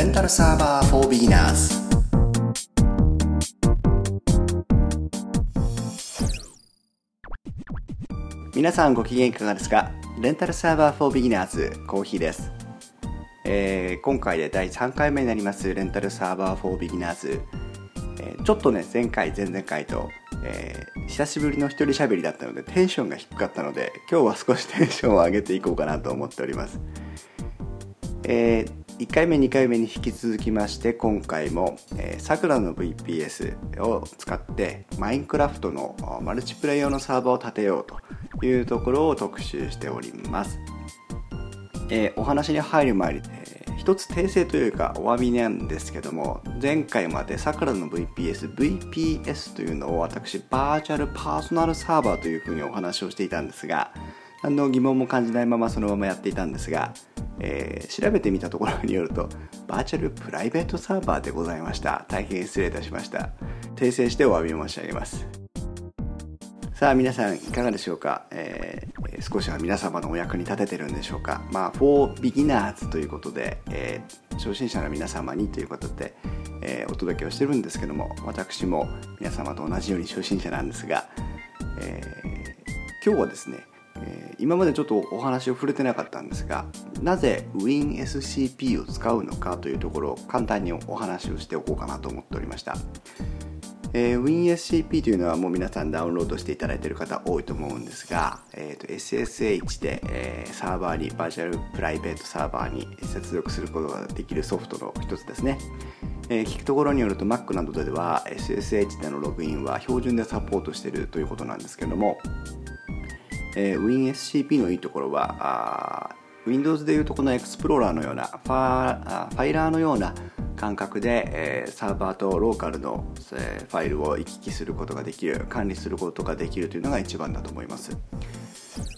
レンタルサーバー for beginners 皆さんご機嫌いかがですか？レンタルサーバー for beginners コーヒーです、えー、今回で第3回目になりますレンタルサーバー for beginners、えー、ちょっとね前回前々回と、えー、久しぶりの一人喋りだったのでテンションが低かったので今日は少しテンションを上げていこうかなと思っております。えー、1回目2回目に引き続きまして今回もさくらの VPS を使ってマインクラフトのマルチプレイ用のサーバーを立てようというところを特集しております、えー、お話に入る前に、えー、一つ訂正というかお詫びなんですけども前回までさくらの VPS VPS というのを私バーチャルパーソナルサーバーというふうにお話をしていたんですが何の疑問も感じないままそのままやっていたんですがえー、調べてみたところによるとバーチャルプライベートサーバーでございました。大変失礼いたしました。訂正してお詫び申し上げます。さあ皆さんいかがでしょうか、えー、少しは皆様のお役に立ててるんでしょうか？まあ for beginners ということで、えー、初心者の皆様にということで、えー、お届けをしてるんですけども私も皆様と同じように初心者なんですが、え今日はですね今までちょっとお話を触れてなかったんですがなぜ WinSCP を使うのかというところを簡単にお話をしておこうかなと思っておりました、えー、WinSCP というのはもう皆さんダウンロードしていただいている方多いと思うんですが、えーと、SSH で、えー、サーバーにバーチャルプライベートサーバーに接続することができるソフトの一つですね。え、聞くところによると Mac などでは SSH でのログインは標準でサポートしているということなんですけれどもえー、WinSCP のいいところは Windows でいうとこのエクスプローラーのようなファファイラーのような感覚で、えー、サーバーとローカルの、えー、ファイルを行き来することができる管理することができるというのが一番だと思います。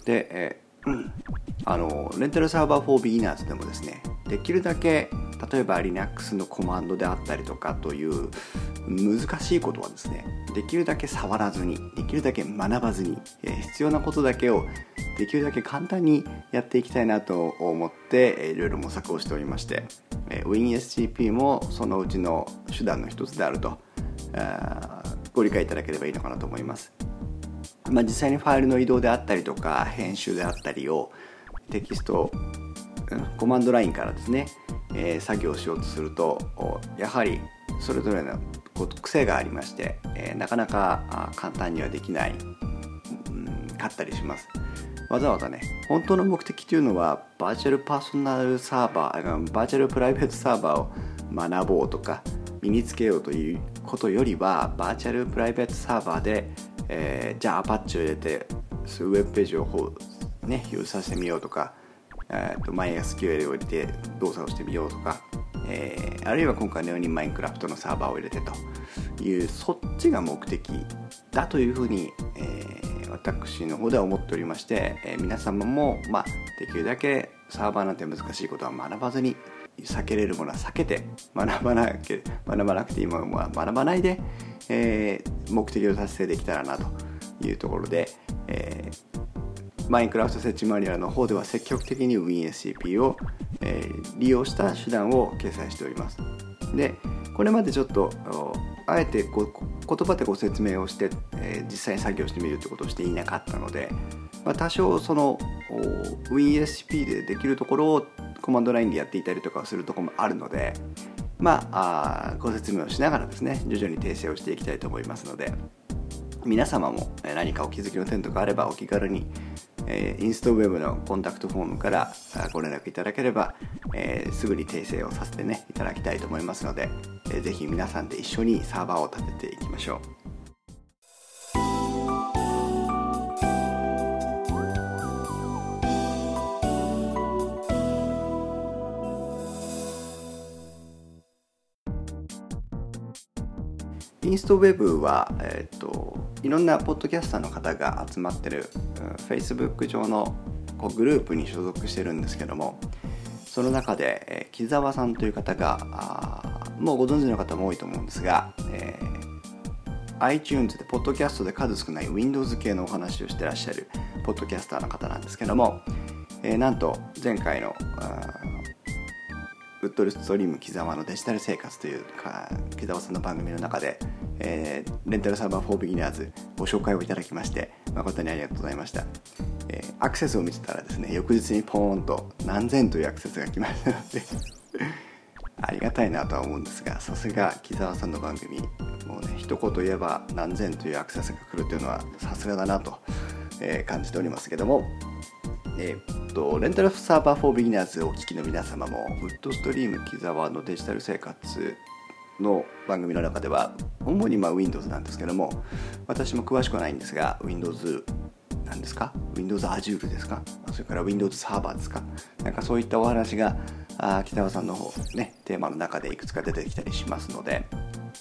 で、えー、うん、あのレンタルサーバー for beginners でもですねできるだけ例えば Linux のコマンドであったりとかという難しいことはですねできるだけ触らずにできるだけ学ばずに、え、必要なことだけをできるだけ簡単にやっていきたいなと思って、えー、いろいろ模索をしておりまして、え、WinSCP もそのうちの手段の一つであるとあご理解いただければいいのかなと思います、まあ、実際にファイルの移動であったりとか編集であったりをテキストコマンドラインからですね、えー、作業しようとするとやはりそれぞれの癖がありまして、えー、なかなか簡単にはできない、うん、かったりします。わざわざね本当の目的というのはバーチャルパーソナルサーバーバーチャルプライベートサーバーを学ぼうとか身につけようということよりはバーチャルプライベートサーバーで、えー、じゃあ Apache を入れてウェブページをね、ユーさせてみようとか、えーと、MySQL を入れて動作をしてみようとかえー、あるいは今回のようにマインクラフトのサーバーを入れてというそっちが目的だというふうに、えー、私の方では思っておりまして、えー、皆様も、まあ、できるだけサーバーなんて難しいことは学ばずに避けれるものは避けて学ばなけ学ばなくていいものは学ばないで、えー、目的を達成できたらなというところで、えー、マインクラフト設置マニュアルの方では積極的に WinSCP を、えー、利用した手段を掲載しております。でこれまでちょっとあえてこ言葉でご説明をして、えー、実際に作業してみるということをしていなかったので、まあ、多少その WinSCP でできるところをコマンドラインでやっていたりとかするとこもあるのでまあご説明をしながらですね徐々に訂正をしていきたいと思いますので皆様も何かお気づきの点とかあればお気軽にえー、インストウェブのコンタクトフォームからご連絡いただければ、えー、すぐに訂正をさせてねいただきたいと思いますので、えー、ぜひ皆さんで一緒にサーバーを立てていきましょう。インストウェブは、えーといろんなポッドキャスターの方が集まってる、う、Facebook 上のこうグループに所属してるんですけどもその中で、え、木澤さんという方があもうご存知の方も多いと思うんですが、えー、iTunes でポッドキャストで数少ない Windows 系のお話をしてらっしゃるポッドキャスターの方なんですけども、えー、なんと前回のウッドストリーム木沢のデジタル生活というか木沢さんの番組の中で、えー、レンタルサーバー4ビギナーズご紹介をいただきまして誠にありがとうございました、えー、アクセスを見てたらですね翌日にポーンと何千というアクセスが来ましたので ありがたいなとは思うんですがさすが木沢さんの番組もうね一言言えば何千というアクセスが来るというのはさすがだなと、えー、感じておりますけどもえー、とレンタルサーバー4ビギナーズをお聞きの皆様もウッドストリーム木沢のデジタル生活の番組の中では主にまあ Windows なんですけども私も詳しくはないんですが Windows なんですか？Windows Azure ですか？それから Windows サーバーですか？なんかそういったお話があ北川さんの方ねテーマの中でいくつか出てきたりしますので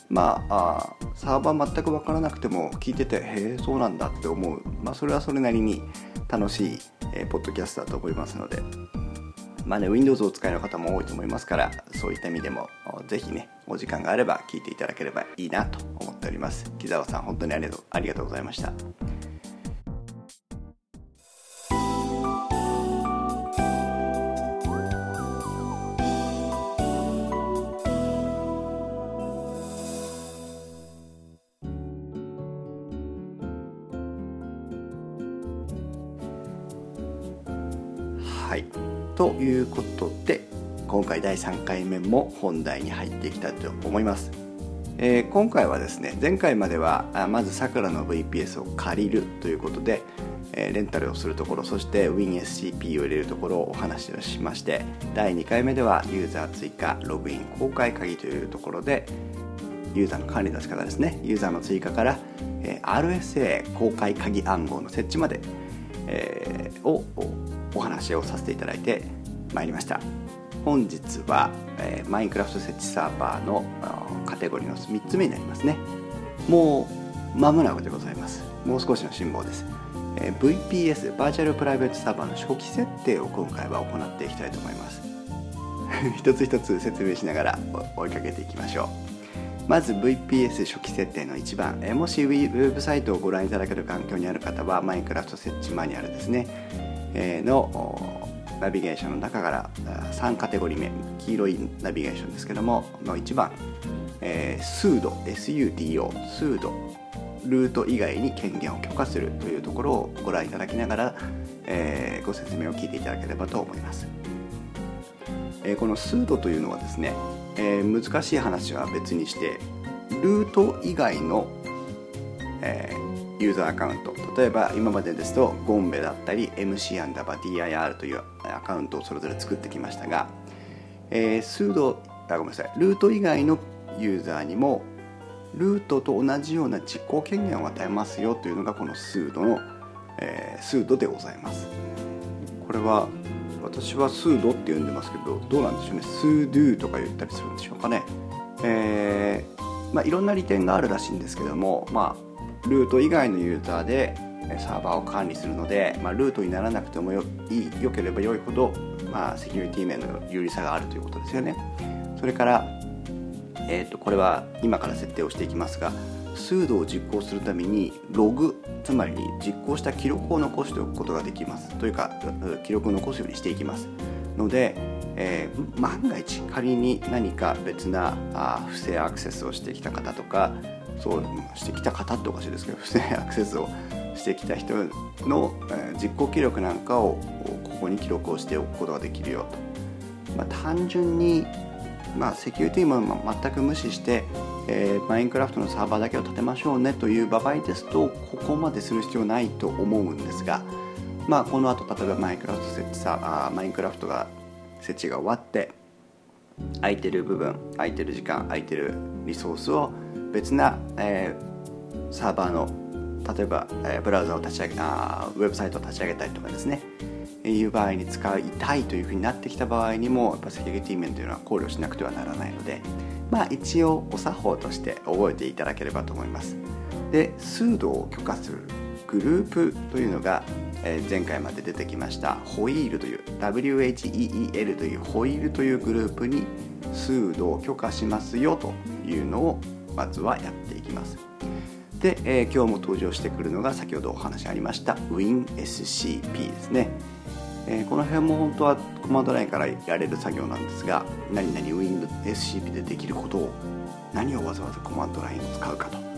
まあサーバー全く分からなくても聞いててへえそうなんだって思う、まあ、それはそれなりに楽しい、えー、ポッドキャストだと思いますので。まあね Windows をお使いの方も多いと思いますからそういった意味でもぜひねお時間があれば聞いていただければいいなと思っております。木澤さん本当にありがとうございました。はい。ということで今回第3回目も本題に入っていきたいと思います、えー、今回はですね前回まではまずさくらの VPS を借りるということで、え、レンタルをするところそして WinSCP を入れるところをお話をしまして第2回目ではユーザー追加ログイン公開鍵というところでユーザーの管理の仕方ですね。ユーザーの追加から、え、RSA 公開鍵暗号の設置まで、えー、をお話をさせていただいてまいりました。本日は、えー、マインクラフト設置サーバーのカテゴリーの3つ目になりますね。もう間もなくでございます。もう少しの辛抱です、えー、VPS バーチャルプライベートサーバーの初期設定を今回は行っていきたいと思います。一つ一つ説明しながら追いかけていきましょう。まず VPS 初期設定の1番。もしウェブサイトをご覧いただける環境にある方はマインクラフト設置マニュアルですね。のナビゲーションの中から3カテゴリー目黄色いナビゲーションですけどもの1番、えー、スード SUDO スードルート以外に権限を許可するというところをご覧いただきながら、えー、ご説明を聞いていただければと思います、えー、このスードというのはですね、え、難しい話は別にしてルート以外の、えー、ユーザーアカウント。例えば今までですとゴンベだったり MC アンダーバー DIR というアカウントをそれぞれ作ってきましたが、えー、スードあごめんなさい。ルート以外のユーザーにもルートと同じような実行権限を与えますよというのがこのスードの、えー、スードでございます。これは私はスードって呼んでますけどどうなんでしょうね。スードゥとか言ったりするんでしょうかね。えー、まあいろんな利点があるらしいんですけどもまあルート以外のユーザーでサーバーを管理するので、まあ、ルートにならなくてもよいい良ければ良いほど、まあ、セキュリティ面の有利さがあるということですよね。それから、えー、とこれは今から設定をしていきますが数度を実行するためにログつまり実行した記録を残しておくことができます。というか記録を残すようにしていきます。ので、えー、万が一仮に何か別なあ不正アクセスをしてきた方とかそうしてきた方っておかしいですけど不正 アクセスをしてきた人の、実行記録なんかをここに記録をしておくことができるよと、まあ、単純に、まあ、セキュリティも全く無視して、えー、マインクラフトのサーバーだけを立てましょうねという場合ですとここまでする必要ないと思うんですが、まあ、この後例えばマインクラフト設置さあマインクラフトが設置が終わって空いてる部分空いてる時間空いてるリソースを別な、えー、サーバーの例えば、えー、ブラウザを立ち上げあウェブサイトを立ち上げたりとかですね。いう場合に使いたいというふうになってきた場合にもやっぱセキュリティ面というのは考慮しなくてはならないのでまあ一応お作法として覚えていただければと思います。で数度を許可するグループというのが、前回まで出てきましたホイールという WHEEL というホイールというグループに数度を許可しますよというのをまずはやっていきます。で、えー、今日も登場してくるのが先ほどお話ありました WinSCP ですね。えー、この辺も本当はコマンドラインからやれる作業なんですが何々 WinSCP でできることを何をわざわざコマンドラインを使うかと。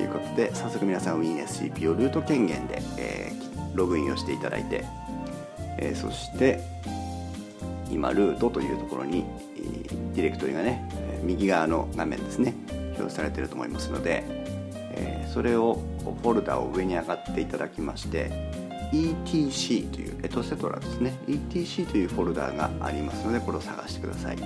いうことで早速皆さん WinSCP をルート権限で、えー、ログインをしていただいて、えー、そして今ルートというところにディレクトリがね右側の画面ですね。表されていると思いますので、え、それをフォルダを上に上がっていただきまして ETC というエトセトラですね。ETC というフォルダがありますのでこれを探してください、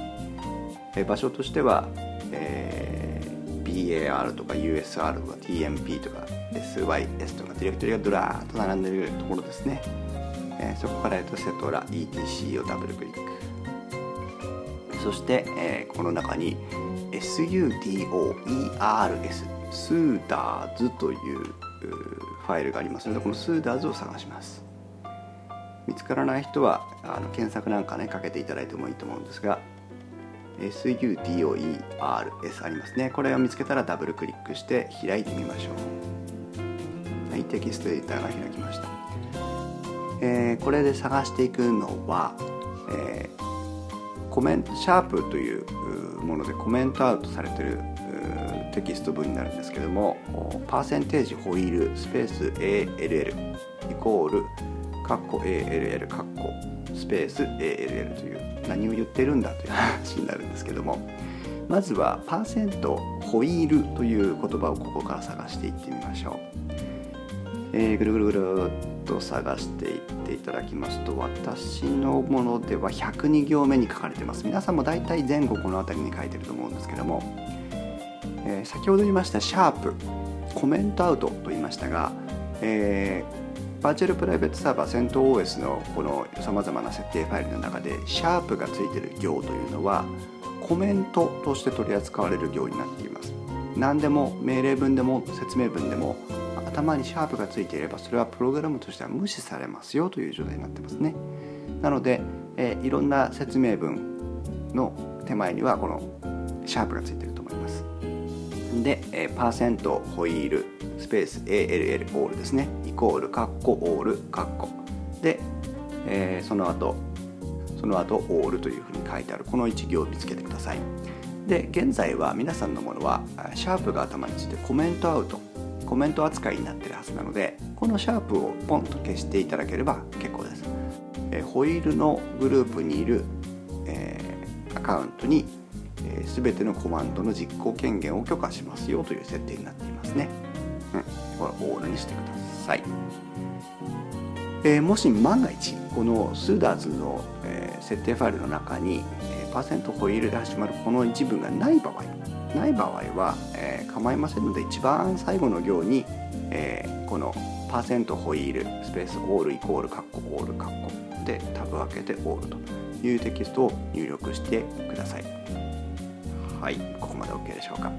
え場所としては、えー、BAR とか USR とか TMP とか SYS とかディレクトリがドラーッと並んでいるところですね、え、そこからエトセトラ ETC をダブルクリック。そして、えー、この中に SUDOERS スーダーズというファイルがありますのでこのスーダーズを探します。見つからない人はあの検索なんかねかけていただいてもいいと思うんですが SUDOERS ありますね。これを見つけたらダブルクリックして開いてみましょう。はいテキストエディターが開きました、えー、これで探していくのは、えー、コメントシャープというものでコメントアウトされてるテキスト文になるんですけどもパーセンテージホイールスペース ALL イコールカッコ ALL カッコスペース ALL という何を言ってるんだという話になるんですけどもまずはパーセントホイールという言葉をここから探していってみましょう、えー、ぐるぐるぐるっと探していっていただきますと私のものでは102行目に書かれてます。皆さんも大体前後この辺りに書いてると思うんですけどもえー、先ほど言いましたシャープコメントアウトと言いましたが、えー、バーチャルプライベートサーバー戦闘 OS のこのさまざまな設定ファイルの中でシャープがついてる行というのはコメントとして取り扱われる行になっています。何でも命令文でも説明文でも頭にシャープがついていればそれはプログラムとしては無視されますよという状態になってますね。なので、えー、いろんな説明文の手前にはこのシャープがついていると思います。で、えー、パーセントホイールスペース ALL オールですね。イコールカッコオールカッコ。で、えー、その後その後オールというふうに書いてある。この1行を見つけてください。で現在は皆さんのものはシャープが頭についてコメントアウトコメント扱いになってるはずなのでこのシャープをポンと消していただければ結構です、えー、ホイールのグループにいる、えー、アカウントにえー、全てのコマンドの実行権限を許可しますよという設定になっていますね。うん、これオールにしてください。えー、もし万が一このスーダーズの、え、設定ファイルの中に、えー、パーセントホイールで始まるこの一文がない場合ない場合は、えー、構いませんので一番最後の行に、えー、このパーセントホイールスペースオールイコールカッコオールカッコでタブ分けてオールというテキストを入力してください。はいここまで OK でしょうか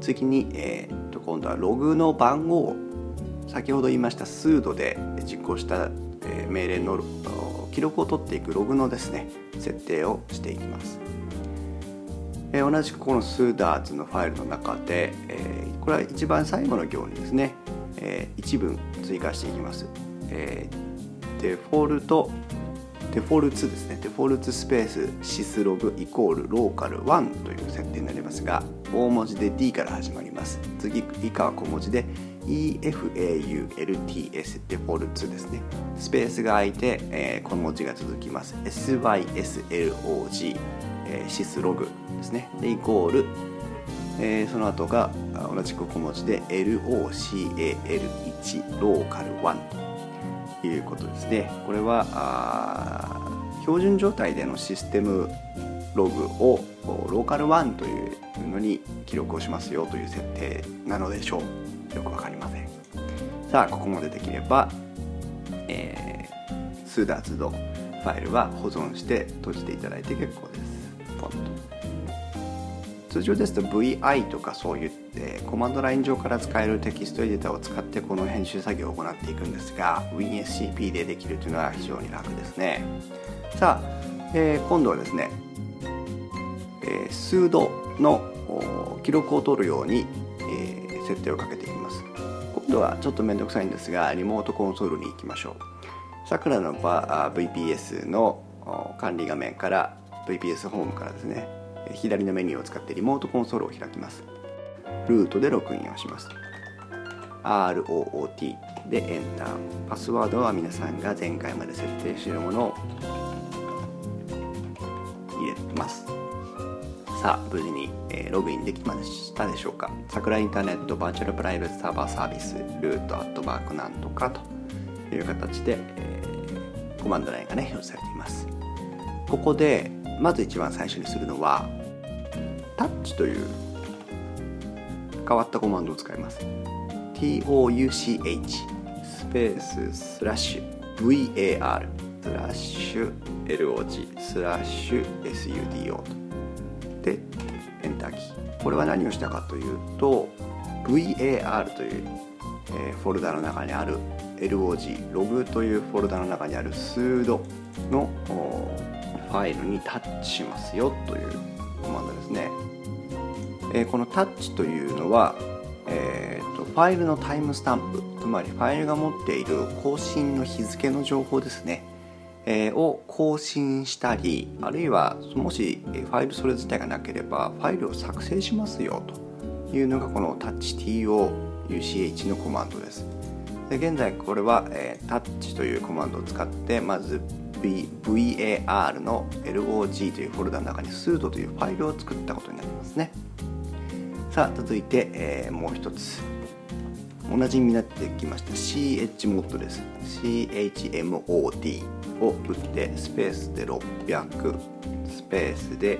次に、えー、度はログの番号先ほど言いました数度で実行した、命令の記録を取っていくログのですね設定をしていきます、同じくこのスーダーズのファイルの中で、これは一番最後の行にですね、一文追加していきます、デフォルトデフォルツですね。デフォルツスペースシスログイコールローカル1という設定になりますが大文字で D から始まります。次以下は小文字で EFAULTS デフォルツですね。スペースが空いて、えー、小文字が続きます。SYSLOG えー、シスログですね。でイコール、えー、その後が同じく小文字で LOCAL1 ローカル1ということですね。これは標準状態でのシステムログをローカル1というのに記録をしますよという設定なのでしょう。よくわかりません。さあここまでできれば、えー、 sudoers ファイルは保存して閉じていただいて結構です。ポンと。通常ですと VI とかそういってコマンドライン上から使えるテキストエディターを使ってこの編集作業を行っていくんですが WinSCP でできるというのは非常に楽ですね。さあ、えー、今度はですねえー、 sudoの記録を取るように、えー、設定をかけていきます。今度はちょっと面倒くさいんですがリモートコンソールに行きましょう。さくらの VPS の管理画面から VPS ホームからですね左のメニューを使ってリモートコンソールを開きます。ルートでログインをします。ROOT でエンターパスワードは皆さんが前回まで設定しているものを入れます。さあ無事に、ログインできましたでしょうか。さくらインターネットバーチャルプライベートサーバーサービス root アットマークなんとかという形で、えー、コマンドラインがね表示されています。ここでまず一番最初にするのはタッチという変わったコマンドを使います。Touch スペーススラッシュ var スラッシュ log スラッシュ sudo とでエンターキーこれは何をしたかというと var という、え、フォルダの中にある log ログというフォルダの中にある数度のファイルにタッチしますよというコマンドですね、えー、このタッチというのはえーと、ファイルのタイムスタンプ。つまりファイルが持っている更新の日付の情報ですね、えー、を更新したりあるいはもしファイルそれ自体がなければファイルを作成しますよというのがこの touch のコマンドです。で現在これは、えー、touch というコマンドを使ってまず v var の log というフォルダの中に sudo というファイルを作ったことになりますね。さあ続いて、えー、もう一つ。おなじみになってきました CH モッドです。CHMOD を打ってスペースで600スペースで、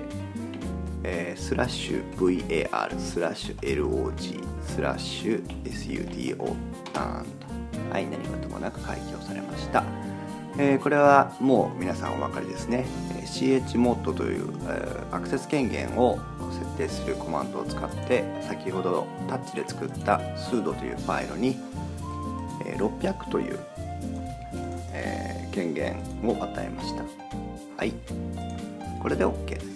えー、スラッシュ VAR スラッシュ LOG スラッシュ SUDO ターンと。はい何事もなく改行されました。えー、これはもう皆さんお分かりですね。chmod という、えー、アクセス権限を設定するコマンドを使って先ほどタッチで作った sudo というファイルに、えー、600という、えー、権限を与えました。はい。これで OK です。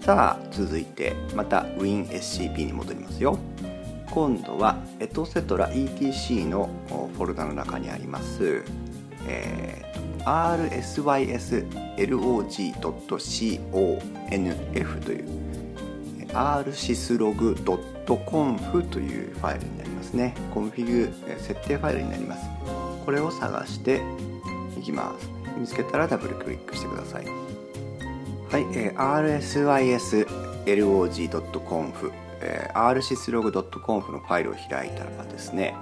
さあ続いてまた WinSCP に戻りますよ。今度はエトセトラ etc のフォルダの中にありますえー、rsyslog.conf という rsyslog.conf というファイルになりますね。コンフィグ設定ファイルになります。これを探していきます。見つけたらダブルクリックしてください。はい、えー、rsyslog.conf、えー、rsyslog.conf のファイルを開いたらですね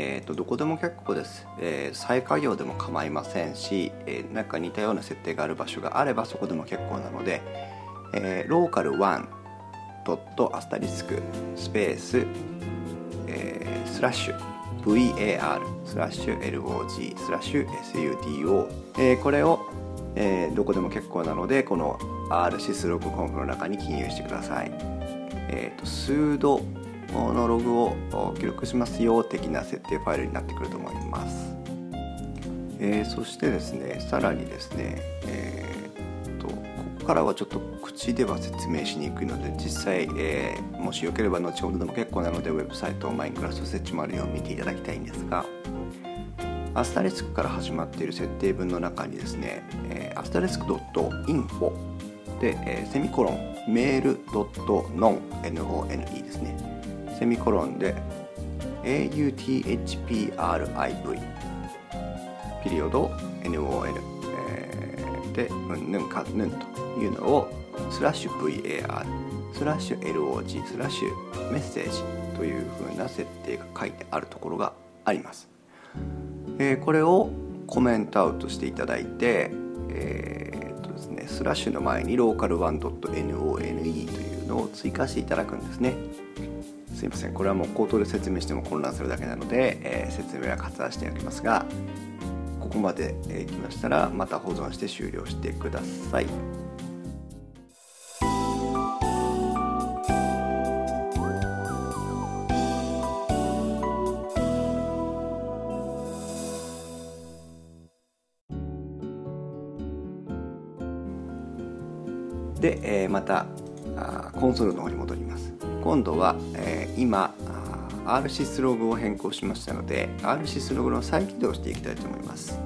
えーと、どこでも結構です、えー、再稼業でも構いませんし、えー、なんか似たような設定がある場所があればそこでも結構なので、えー、ローカル1ドットアスタリスクスペース、えー、スラッシュ VAR スラッシュ LOG スラッシュ SUDO、えー、これを、えー、どこでも結構なのでこの R シスログコンフの中に記入してください。え、ー、と、 sudo のログを記録しますよ的な設定ファイルになってくると思います、えー、そしてですねさらにですね、えー、とここからはちょっと口では説明しにくいので実際、えー、もしよければ後ほどでも結構なのでウェブサイトマインクラスト設置もあるよう見ていただきたいんですがアスタリスクから始まっている設定文の中にですね、えー、アスタリスク .info で、えー、セミコロンメール .non none ですね。セミコロンで AUTHPRIV ピリオド NON、えー、でうんぬんかぬんというのをスラッシュ VAR スラッシュ LOG スラッシュメッセージというふうな設定が書いてあるところがあります、えー、これをコメントアウトしていただいて、えーですね、スラッシュの前にローカル 1.none というのを追加していただくんですね。すいません。これはもう口頭で説明しても混乱するだけなので、えー、説明は割愛しておきますがここまでいきましたらまた保存して終了してください。またコンソールの方に戻ります。今度は、え、今 RSys ログを変更しましたので RSys ログの再起動していきたいと思います、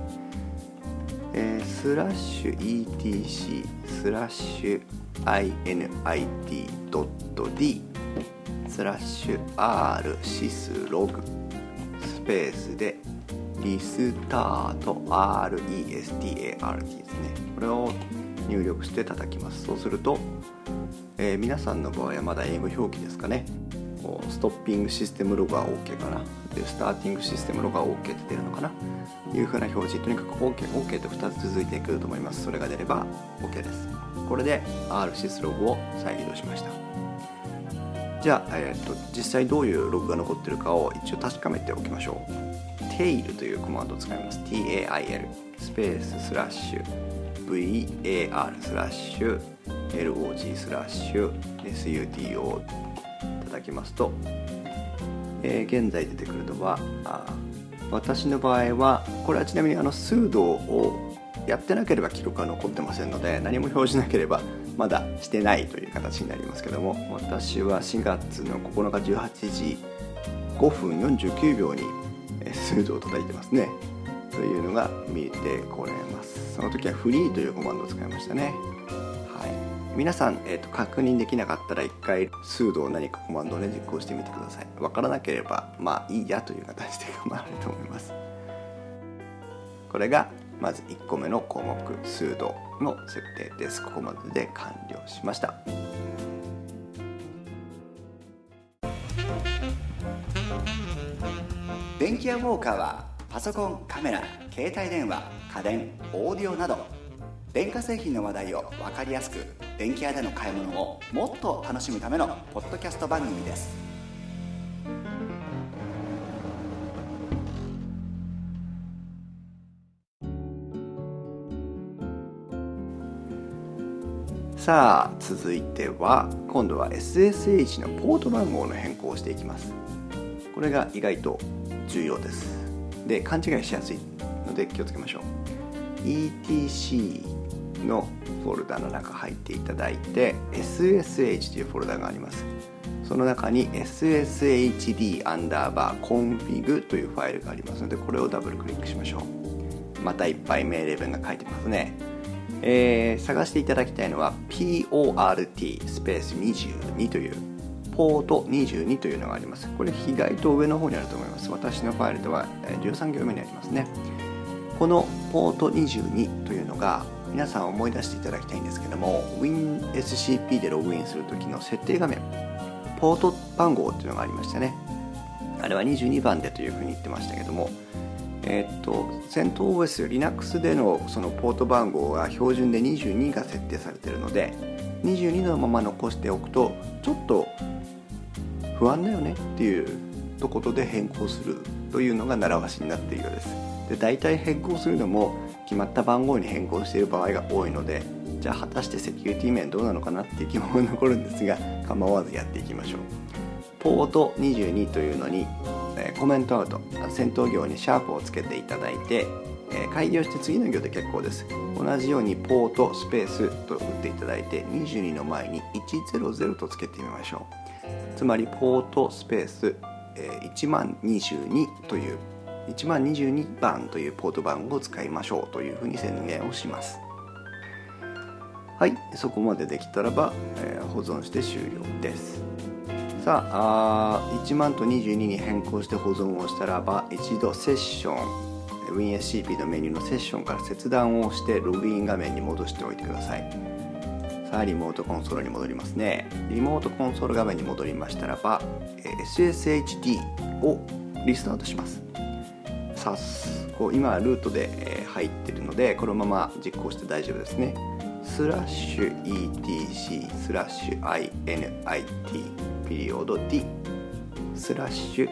えー、スラッシュ etc スラッシュ init.d スラッシュ rsyslog スペースで restart RESTART ですね。これを入力して叩きます。そうすると、えー、皆さんの場合はまだ英語表記ですかね。ストッピングシステムログは OK かな。でスターティングシステムログは OK って出るのかな。いうふうな表示とにかく OKOK、OK, OK と2つ続いてくると思います。それが出れば OK です。これで RSys ログを再起動しました。じゃあ、えーと、実際どういうログが残ってるかを一応確かめておきましょう。tail というコマンドを使います。tail スペーススラッシュ。Var スラッシュ log スラッシュ sudo 叩きますと、えー、現在出てくるのは私の場合はこれはちなみにあの数度をやってなければ記録は残ってませんので何も表示なければまだしてないという形になりますけども私は4月の9日18時5分49秒に数字を叩いてますね。というのが見えてこれその時はフリーというコマンドを使いましたね。はい。皆さん、えーと、確認できなかったら一回数度を何かコマンドをね実行してみてください。分からなければまあいいやという形で構わないと思います。これがまず1個目の項目数度の設定です。ここまでで完了しました。電気屋ウォーカーはパソコンカメラ携帯電話。家電オーディオなど電化製品の話題を分かりやすく電気屋での買い物をもっと楽しむためのポッドキャスト番組です。さあ続いては今度は SSH のポート番号の変更をしていきます。これが意外と重要です。で勘違いしやすい。ので気をつけましょう ETC のフォルダの中入っていただいて SSH というフォルダがありますその中に SSHD アンダーバー config というファイルがありますのでこれをダブルクリックしましょうまたいっぱい命令文が書いてますね、えー、探していただきたいのは PORT スペース22というポート22というのがあります。これ、意外と上の方にあると思います。私のファイルでは13行目にありますね。このポート22というのが、皆さん思い出していただきたいんですけども、WinSCP でログインするときの設定画面、ポート番号っていうのがありましたね。あれは22番でというふうに言ってましたけども、え、っと、c o s Linux でのそのポート番号が標準で22が設定されているので、22のまま残しておくと、ちょっと不安だよねっていうところで変更するというのが習わしになっているようですで大体変更するのも決まった番号に変更している場合が多いのでじゃあ果たしてセキュリティ面どうなのかなっていう疑問が残るんですが 構わずやっていきましょう。ポート22というのに、えコメントアウト先頭行にシャープをつけていただいて、え開業して次の行で結構です。同じようにポートスペースと打っていただいて22の前に100とつけてみましょう。つまりポートスペース、えー、1万22という1万22番というポート番号を使いましょうというふうに宣言をします。はいそこまでできたらば、えー、保存して終了です。さああ1万と22に変更して保存をしたらば一度セッション WinSCP のメニューのセッションから切断をしてログイン画面に戻しておいてください。さあリモートコンソールに戻りますね。リモートコンソール画面に戻りましたらば SSHD をリスタートします。さすこう今ルートで入ってるのでこのまま実行して大丈夫ですね。スラッシュ etc スラッシュ init ピリオド d スラッシュ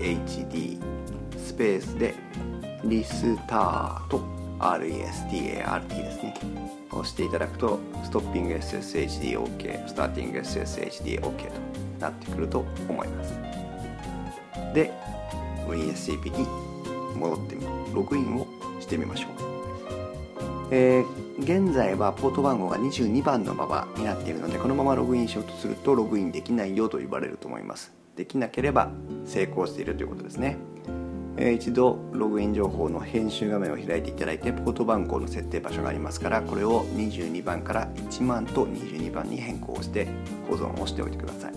sshd スペースでリスタート RESTART ですね。押していただくとストッピング SSHDOK スターティング SSHDOK となってくると思います。で WinSCP に戻ってみログインをしてみましょう、えー、現在はポート番号が22番のままになっているのでこのままログインしようとするとログインできないよと言われると思います。できなければ成功しているということですね。え一度ログイン情報の編集画面を開いていただいてポート番号の設定場所がありますからこれを22番から1万と22番に変更して保存をしておいてください。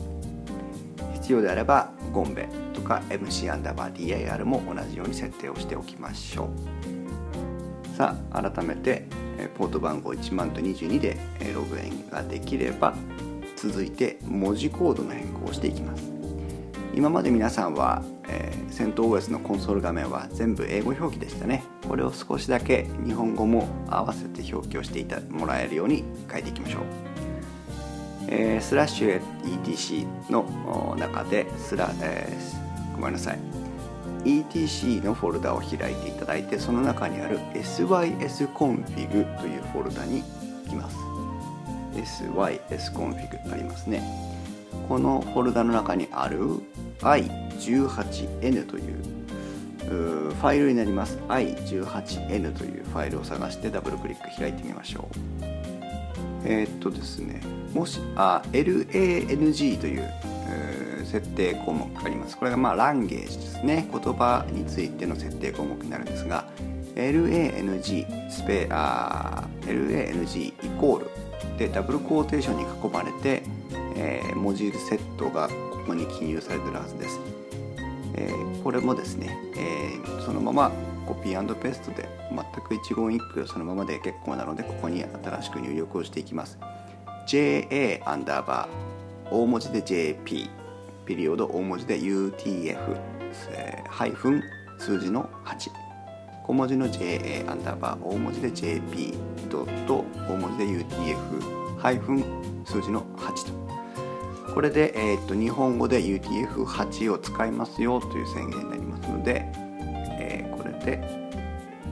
必要であればゴンベ。か MC アンダーバー DIR も同じように設定をしておきましょう。さあ改めてポート番号1万と22でログインができれば続いて文字コードの変更をしていきます。今まで皆さんは、えー、戦闘 OS のコンソール画面は全部英語表記でしたね。これを少しだけ日本語も合わせて表記をしていたもらえるように変えていきましょう、えー、スラッシュ ETC の中でスラ、えー、ごめんなさい。ETC のフォルダを開いていただいてその中にある sysconfig というフォルダに行きます。sysconfig ありますね。このフォルダの中にある i18n というファイルになります。i18n というファイルを探してダブルクリック開いてみましょう。えー、っとですねもしあ LANG という設定項目があります。これがまあランゲージですね。言葉についての設定項目になるんですが LANG スペあ LANG イコールでダブルコーテーションに囲まれてえー、文字セットがここに記入されてるはずです、えー、これもですね、えー、そのままコピーペーストで全く一言一句そのままで結構なのでここに新しく入力をしていきます。JA アンダーバー大文字で JP ピリオド大文字で UTF、えー、ハイフン数字の8小文字の JA アンダーバー大文字で JP ドット大文字で UTF ハイフン数字の8と。これで、えー、と日本語で UTF-8 を使いますよという宣言になりますので、えー、これで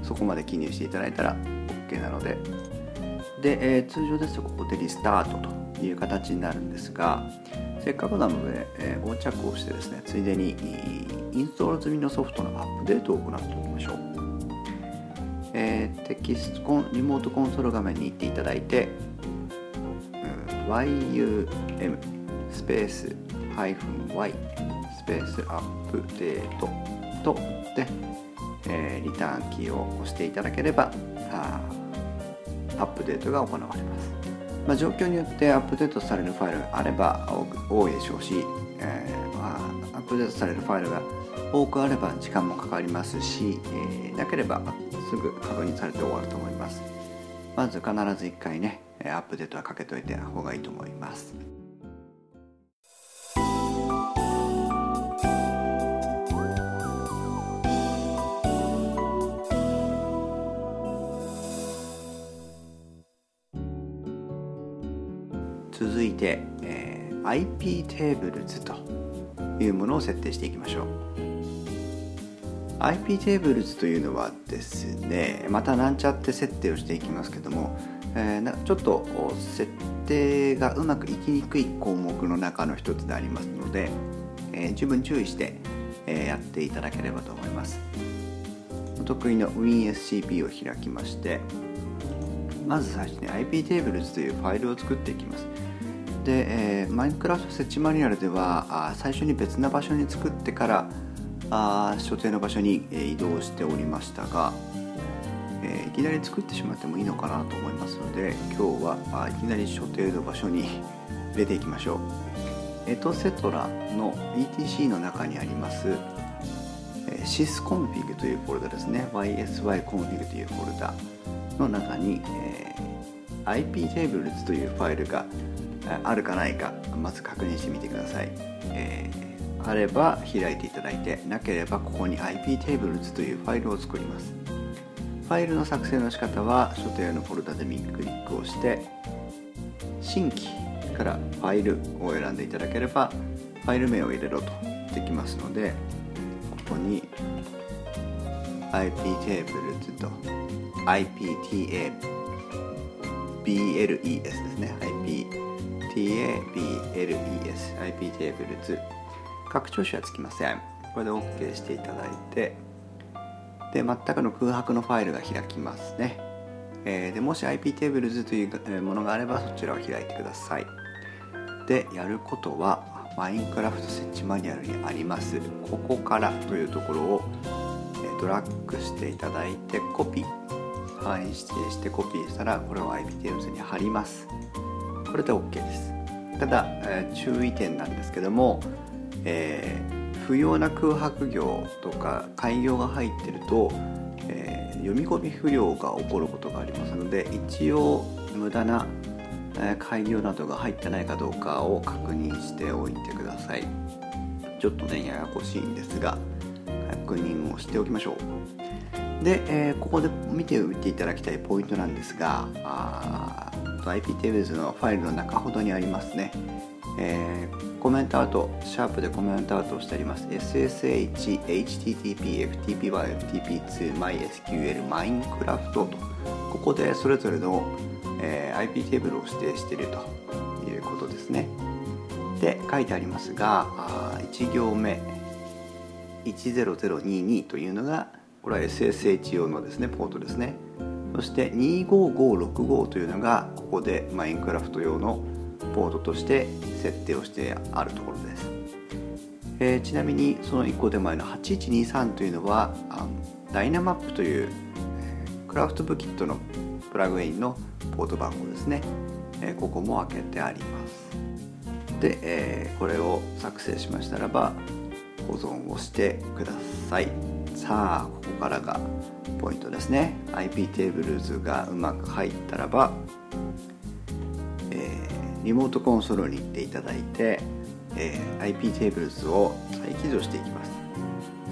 そこまで記入していただいたら OK なので。で、えー、通常ですとここでリスタートという形になるんですがせっかくなので、えー、横着をしてですねついでにインストール済みのソフトのアップデートを行っておきましょう、えー、テキストリモートコンソール画面に行っていただいて、うん、YUM スペース -y スペースアップデートとで、えー、リターンキーを押していただければあアップデートが行われます、まあ、状況によってアップデートされるファイルがあれば多いでしょうし、えー、まあ、アップデートされるファイルが多くあれば時間もかかりますし、えー、なければすぐ確認されて終わると思います。まず必ず1回ねアップデートはかけといた方がいいと思います。て、えー、IP テーブルズというものを設定していきましょう。IP テーブルズというのはですねまたなんちゃって設定をしていきますけども、えー、ちょっと設定がうまくいきにくい項目の中の一つでありますので、えー、十分注意して、えー、やっていただければと思います。お得意の WinSCP を開きましてまず最初に IP テーブルズというファイルを作っていきます。で、えー、マインクラフト設置マニュアルではあ最初に別な場所に作ってからあ所定の場所に、え、移動しておりましたが、えー、いきなり作ってしまってもいいのかなと思いますので今日はあいきなり所定の場所に 入れていきましょう。エトセトラの ETC の中にありますえ sysconfig というフォルダですね。Ysyconfig というフォルダの中に、えー、IP テーブルズというファイルがあるかないかまず確認してみてください、えー、あれば開いていただいてなければここに IP テーブルズというファイルを作ります。ファイルの作成の仕方は所定のフォルダで右クリックをして新規からファイルを選んでいただければファイル名を入れろとできますのでここに IP テーブルズと IPTABLES ですね。IP TABLES IP テーブル図拡張子はつきません。これで OK していただいて。で全くの空白のファイルが開きますね。えー、でもし IP テーブルズというものがあればそちらを開いてください。でやることはマインクラフト設置マニュアルにあります。ここからというところをドラッグしていただいてコピー範囲指定してコピーしたらこれを IP テーブルズに貼ります。これで OK です。ただ、えー、注意点なんですけども、えー、不要な空白行とか開業が入ってると、えー、読み込み不良が起こることがありますので一応無駄な開業などが入ってないかどうかを確認しておいてください。ちょっとねややこしいんですが確認をしておきましょう。で、えー、ここで見ておいていただきたいポイントなんですが IPTables のファイルの中ほどにありますね、えー、コメントアウトシャープでコメントアウトをしてあります。SSH HTTP FTP1 FTP2 MySQL Minecraft とここでそれぞれのえー、IP テーブルを指定しているということですね。で書いてありますがあ1行目10022というのがこれは SSH 用のですねポートですね。そして25565というのがここでマインクラフト用のポートとして設定をしてあるところです、えー、ちなみにその1個手前の8123というのはあのダイナマップというクラフトブキットのプラグインのポート番号ですね、えここも開けてあります。で、えこれを作成しましたらば保存をしてください。さあここからがポイントですね。IP テーブルズがうまく入ったらば、えー、リモートコンソールに行っていただいて、えー、IP テーブルズを再起動していきます。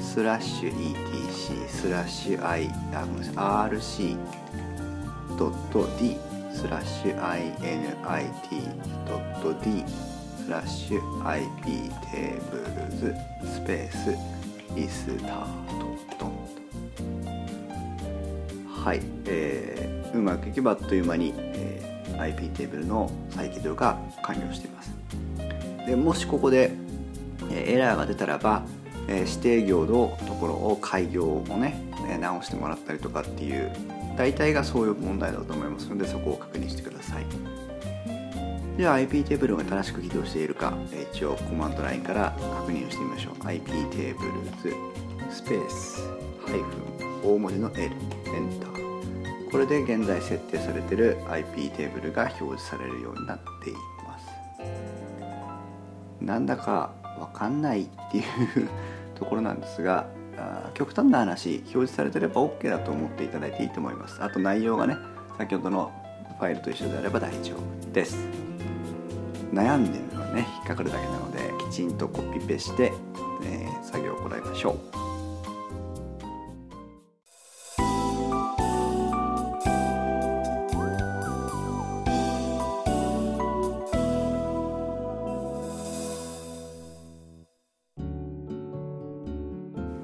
スラッシュ etc スラッシュ i あごめんなさい rc .d スラッシュ init.d スラッシュ ip テーブルズスペースリスタートドンはい、えー、うまくいけばあっという間に、えー、IP テーブルの再起動が完了しています。でもしここで、えー、エラーが出たらば、えー、指定行のところを開業をね直してもらったりとかっていう大体がそういう問題だと思いますのでそこを確認してください。では IP テーブルが正しく起動しているか一応コマンドラインから確認をしてみましょう。IP テーブルズスペースハイフン大文字の L エンターこれで現在設定されている IP テーブルが表示されるようになっています。なんだかわかんないっていう ところなんですが極端な話表示されてれば OK だと思っていただいていいと思います。あと内容がね先ほどのファイルと一緒であれば大丈夫です。悩んでるのはね引っかかるだけなのできちんとコピペして、えー、作業を行いましょう。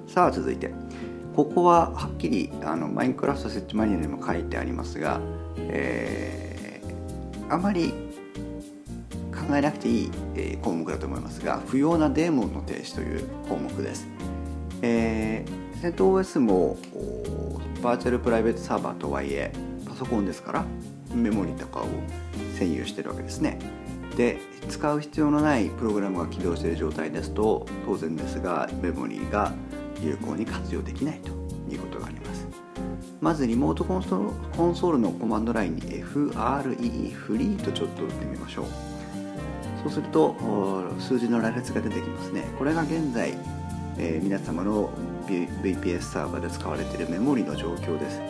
さあ続いて。ここははっきりあのマインクラフト設置マニュアルにも書いてありますが、えー、あまり考えなくていい、え項目だと思いますが不要なデーモンの停止という項目です、えー、セント OS もバーチャルプライベートサーバーとはいえパソコンですからメモリとかを占有してるわけですね。で使う必要のないプログラムが起動している状態ですと当然ですがメモリが有効に活用できないということがあります。まずリモートコンソールのコマンドラインに FREE フリーとちょっと打ってみましょう。そうすると数字の羅列が出てきますね。これが現在、えー、皆様の VPS サーバーで使われているメモリの状況です。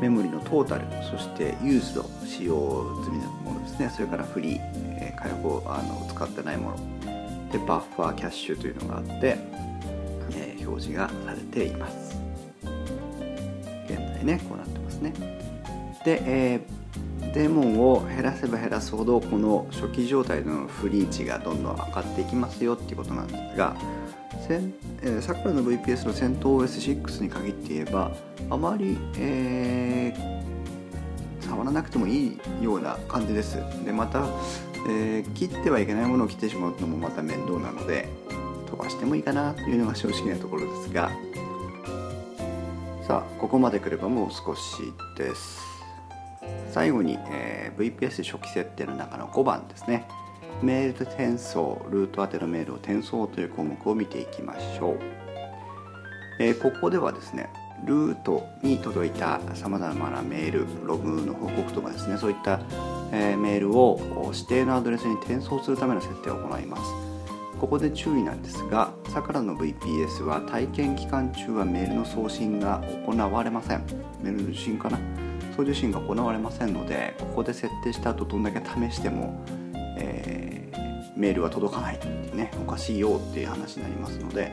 メモリのトータルそしてユーズド使用済みのものですね。それからフリー、えー、開放あの使ってないもの。でバッファーキャッシュというのがあってえ表示がされています。現在ねこうなってますね。で、えー、デーモンを減らせば減らすほどこの初期状態のフリー値がどんどん上がっていきますよっていうことなんですがさくらの VPS の戦闘 OS6 に限って言えばあまり、えー、触らなくてもいいような感じです。でまた、えー、切ってはいけないものを切ってしまうのもまた面倒なので飛ばしてもいいかなというのが正直なところですが。さあここまで来ればもう少しです。最後に、えー、VPS 初期設定の中の5番ですね。メール転送ルート宛てのメールを転送という項目を見ていきましょう、えー、ここではですねルートに届いたさまざまなメールログの報告とかですねそういった、えー、メールを指定のアドレスに転送するための設定を行います。ここで注意なんですがさくらの VPS は体験期間中はメールの送信が行われません。メールの受信かな？送受信が行われませんのでここで設定した後どんだけ試しても、えー、メールは届かないってねおかしいよっていう話になりますので、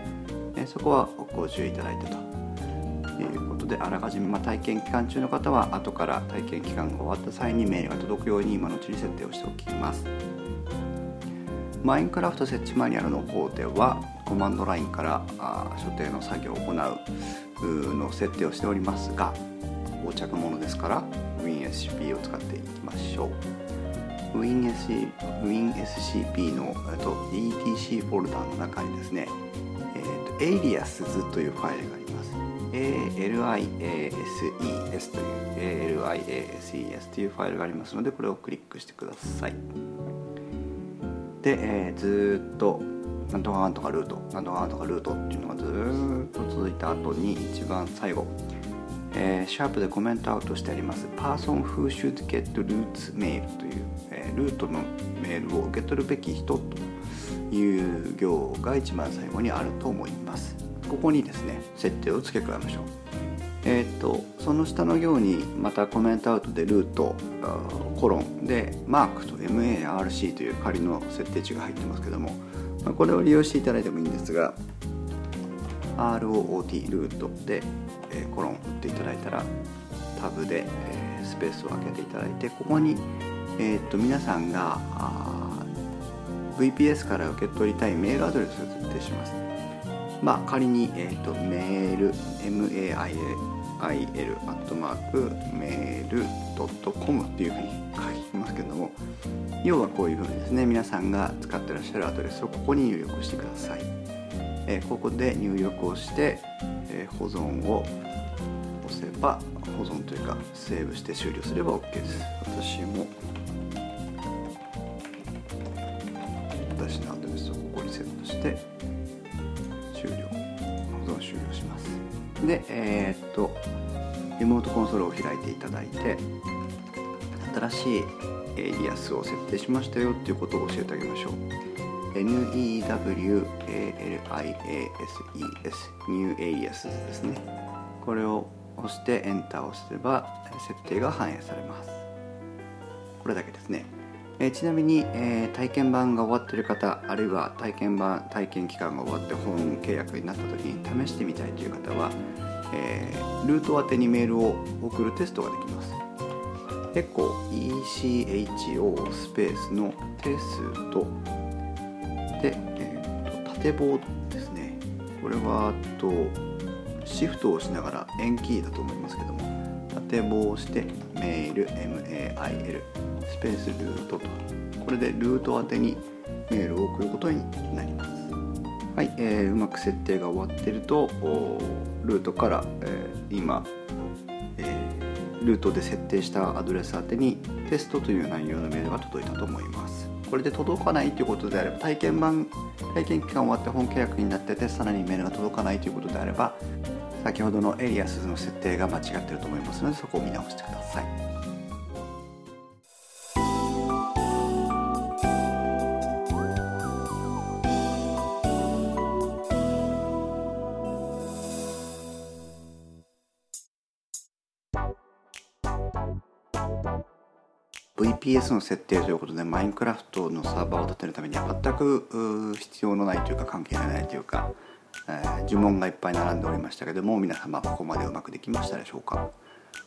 えー、そこはご注意いただいてということであらかじめ、まあ、体験期間中の方は後から体験期間が終わった際にメールが届くように今のうちに設定をしておきます。マインクラフト設置マニュアルの方ではコマンドラインからあ所定の作業を行うの設定をしておりますが横着ものですから WinSCP を使っていきましょう。WinSCP のと ETC フォルダの中にですね、えーと、aliases というファイルがあります。ALIASES という ALIASES というファイルがありますのでこれをクリックしてください。で、えー、ずっとなんとかなんとかルートなんとかなんとかルートっていうのがずっと続いた後に一番最後えー、シャープでコメントアウトしてあります。Person who should get roots mail という、えー、ルートのメールを受け取るべき人という行が一番最後にあると思います。ここにですね設定を付け加えましょう。えーと、その下の行にまたコメントアウトでルートコロンでマークと MARC という仮の設定値が入ってますけども、まあ、これを利用していただいてもいいんですが ROOT ルートでえ、コロン打っていただいたらタブで、え、スペースを空けていただいてここに、えー、っと皆さんが VPS から受け取りたいメールアドレスを設定します。まあ、仮に、えーと、メール mail アットマークメールドットコムっていうふうに書きますけども要はこういうふうにですね皆さんが使ってらっしゃるアドレスをここに入力してください、え、ここで入力をして、え、保存を押せば保存というかセーブして終了すれば OK です。私も私のアドレスをここにセットして終了。保存終了します。でえー、っとリモートコンソールを開いていただいて新しいエリアスを設定しましたよっていうことを教えてあげましょう。NEWLIASES New a s ですね。これを押してエンターを押せば設定が反映されます。これだけですね、え、ちなみに、えー、体験版が終わってる方あるいは体験版体験期間が終わって本契約になった時に試してみたいという方は、えー、ルート宛てにメールを送るテストができます。エコ ECHO スペースのテストで、えーと、縦棒ですね。これはとシフトを押しながら円キーだと思いますけども縦棒をしてメール MAIL スペースルートとこれでルート宛てにメールを送ることになります。はい、えー、うまく設定が終わってるとルートから、えー、今、えー、ルートで設定したアドレス宛てにテストという内容のメールが届いたと思います。これで届かないということであれば体験版体験期間終わって本契約になっててさらにメールが届かないということであれば先ほどのエリアスの設定が間違ってると思いますのでそこを見直してください。VPS の設定ということでマインクラフトのサーバーを立てるためには全く必要のないというか関係ないというか、えー、呪文がいっぱい並んでおりましたけども皆様ここまでうまくできましたでしょうか？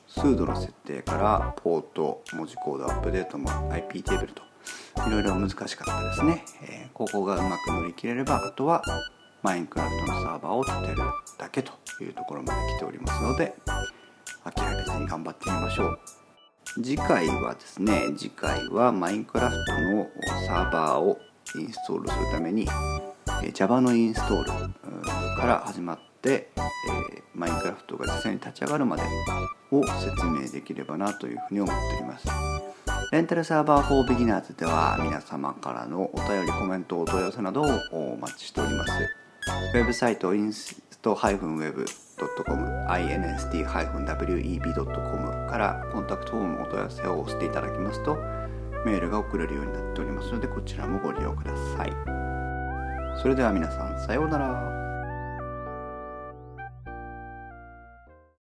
スードの設定からポート文字コードアップデートも IP テーブルといろいろ難しかったですね、えー、ここがうまく乗り切れればあとはマインクラフトのサーバーを立てるだけというところまで来ておりますので諦めずに頑張ってみましょう。次回はですね次回はマインクラフトのサーバーをインストールするために Java のインストールから始まって、マインクラフトが実際に立ち上がるまでを説明できればなというふうに思っております。レンタルサーバー for Beginners では皆様からのお便りコメントお問い合わせなどをお待ちしております。ウェブサイトインスト -web inst-web.com inst-web.com からコンタクトフォームお問い合わせを押していただきますとメールが送れるようになっておりますのでこちらもご利用ください。それでは皆さんさようなら。